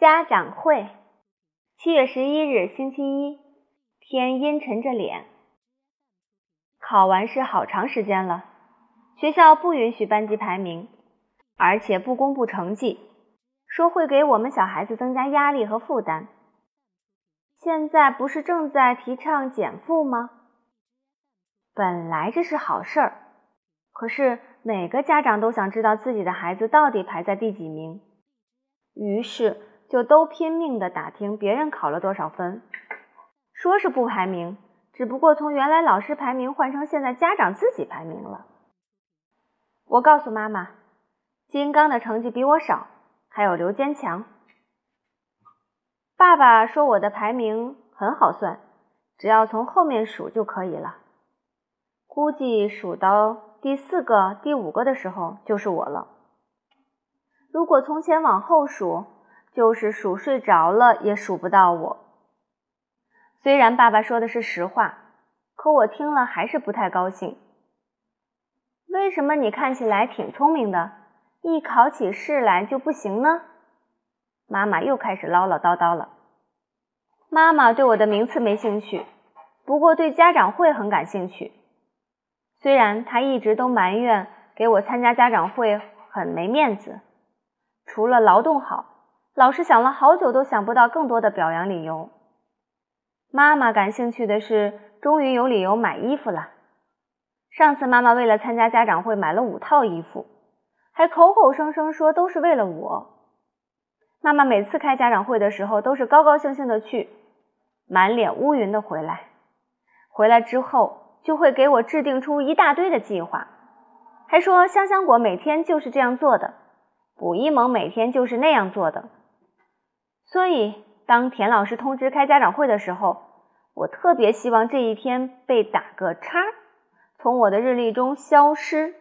家长会，七月十一日，星期一，天阴沉着脸。考完试好长时间了，学校不允许班级排名，而且不公布成绩，说会给我们小孩子增加压力和负担。现在不是正在提倡减负吗？本来这是好事儿，可是每个家长都想知道自己的孩子到底排在第几名，于是。就都拼命的打听别人考了多少分，说是不排名，只不过从原来老师排名换成现在家长自己排名了。我告诉妈妈，金刚的成绩比我少，还有刘坚强。爸爸说我的排名很好算，只要从后面数就可以了。估计数到第四个、第五个的时候就是我了。如果从前往后数。就是数睡着了也数不到我。虽然爸爸说的是实话，可我听了还是不太高兴。为什么你看起来挺聪明的，一考起试来就不行呢？妈妈又开始唠唠叨叨了。妈妈对我的名次没兴趣，不过对家长会很感兴趣。虽然她一直都埋怨给我参加家长会很没面子，除了劳动好。老师想了好久都想不到更多的表扬理由。妈妈感兴趣的是，终于有理由买衣服了。上次妈妈为了参加家长会买了五套衣服，还口口声声说都是为了我。妈妈每次开家长会的时候都是高高兴兴的去，满脸乌云的回来。回来之后就会给我制定出一大堆的计划，还说香香果每天就是这样做的，卜一萌每天就是那样做的。所以，当田老师通知开家长会的时候，我特别希望这一天被打个叉，从我的日历中消失。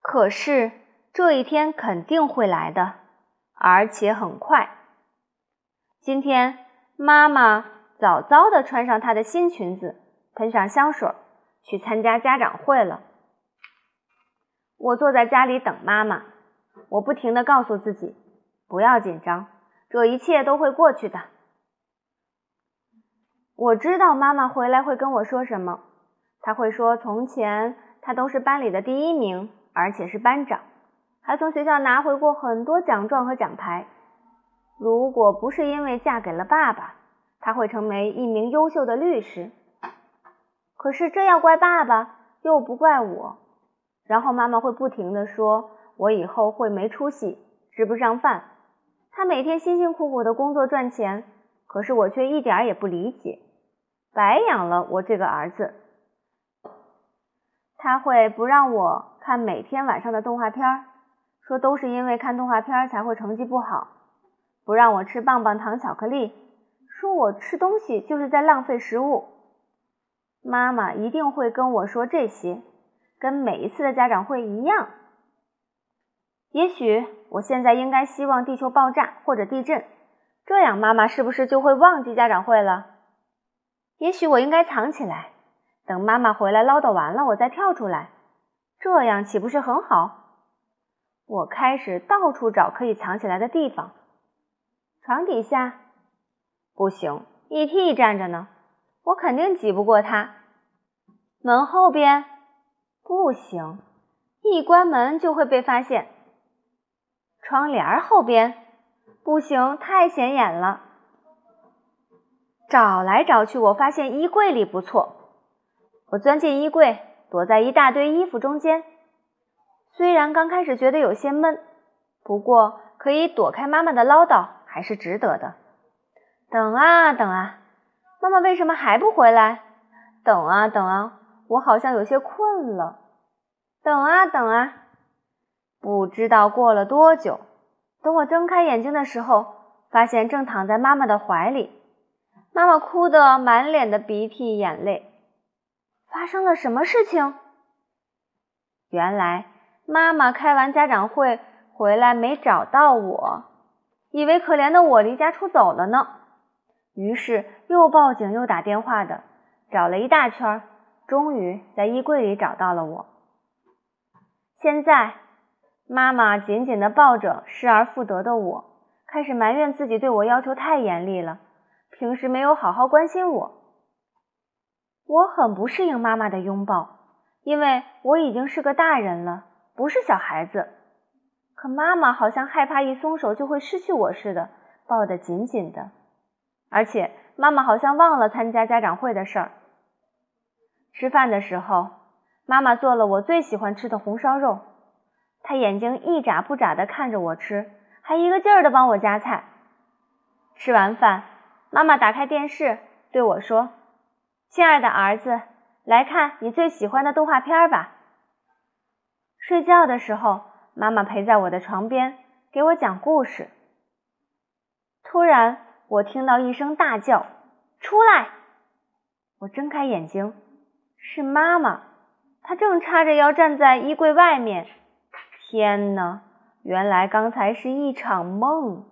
可是这一天肯定会来的，而且很快。今天，妈妈早早的穿上她的新裙子，喷上香水，去参加家长会了。我坐在家里等妈妈，我不停的告诉自己。不要紧张，这一切都会过去的。我知道妈妈回来会跟我说什么，她会说从前她都是班里的第一名，而且是班长，还从学校拿回过很多奖状和奖牌。如果不是因为嫁给了爸爸，她会成为一名优秀的律师。可是这要怪爸爸，又不怪我。然后妈妈会不停的说，我以后会没出息，吃不上饭。他每天辛辛苦苦的工作赚钱，可是我却一点也不理解，白养了我这个儿子。他会不让我看每天晚上的动画片儿说都是因为看动画片儿才会成绩不好；不让我吃棒棒糖、巧克力，说我吃东西就是在浪费食物。妈妈一定会跟我说这些，跟每一次的家长会一样。也许我现在应该希望地球爆炸或者地震，这样妈妈是不是就会忘记家长会了？也许我应该藏起来，等妈妈回来唠叨完了，我再跳出来，这样岂不是很好？我开始到处找可以藏起来的地方，床底下不行，ET 站着呢，我肯定挤不过他。门后边不行，一关门就会被发现。窗帘后边不行，太显眼了。找来找去，我发现衣柜里不错。我钻进衣柜，躲在一大堆衣服中间。虽然刚开始觉得有些闷，不过可以躲开妈妈的唠叨，还是值得的。等啊等啊，妈妈为什么还不回来？等啊等啊，我好像有些困了。等啊等啊。不知道过了多久，等我睁开眼睛的时候，发现正躺在妈妈的怀里，妈妈哭得满脸的鼻涕眼泪。发生了什么事情？原来妈妈开完家长会回来没找到我，以为可怜的我离家出走了呢，于是又报警又打电话的，找了一大圈，终于在衣柜里找到了我。现在。妈妈紧紧地抱着失而复得的我，开始埋怨自己对我要求太严厉了，平时没有好好关心我。我很不适应妈妈的拥抱，因为我已经是个大人了，不是小孩子。可妈妈好像害怕一松手就会失去我似的，抱得紧紧的。而且妈妈好像忘了参加家长会的事儿。吃饭的时候，妈妈做了我最喜欢吃的红烧肉，他眼睛一眨不眨地看着我吃。还一个劲儿的帮我夹菜。吃完饭，妈妈打开电视对我说：“亲爱的儿子，来看你最喜欢的动画片吧。”睡觉的时候，妈妈陪在我的床边给我讲故事。突然，我听到一声大叫：“出来！”我睁开眼睛，是妈妈，她正叉着腰站在衣柜外面。天哪！原来刚才是一场梦。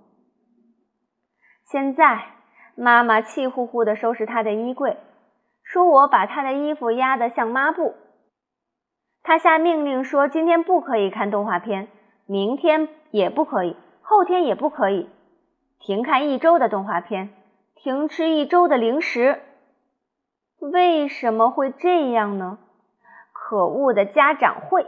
现在妈妈气呼呼地收拾她的衣柜，说我把她的衣服压得像抹布。她下命令说，今天不可以看动画片，明天也不可以，后天也不可以，停看一周的动画片，停吃一周的零食。为什么会这样呢？可恶的家长会！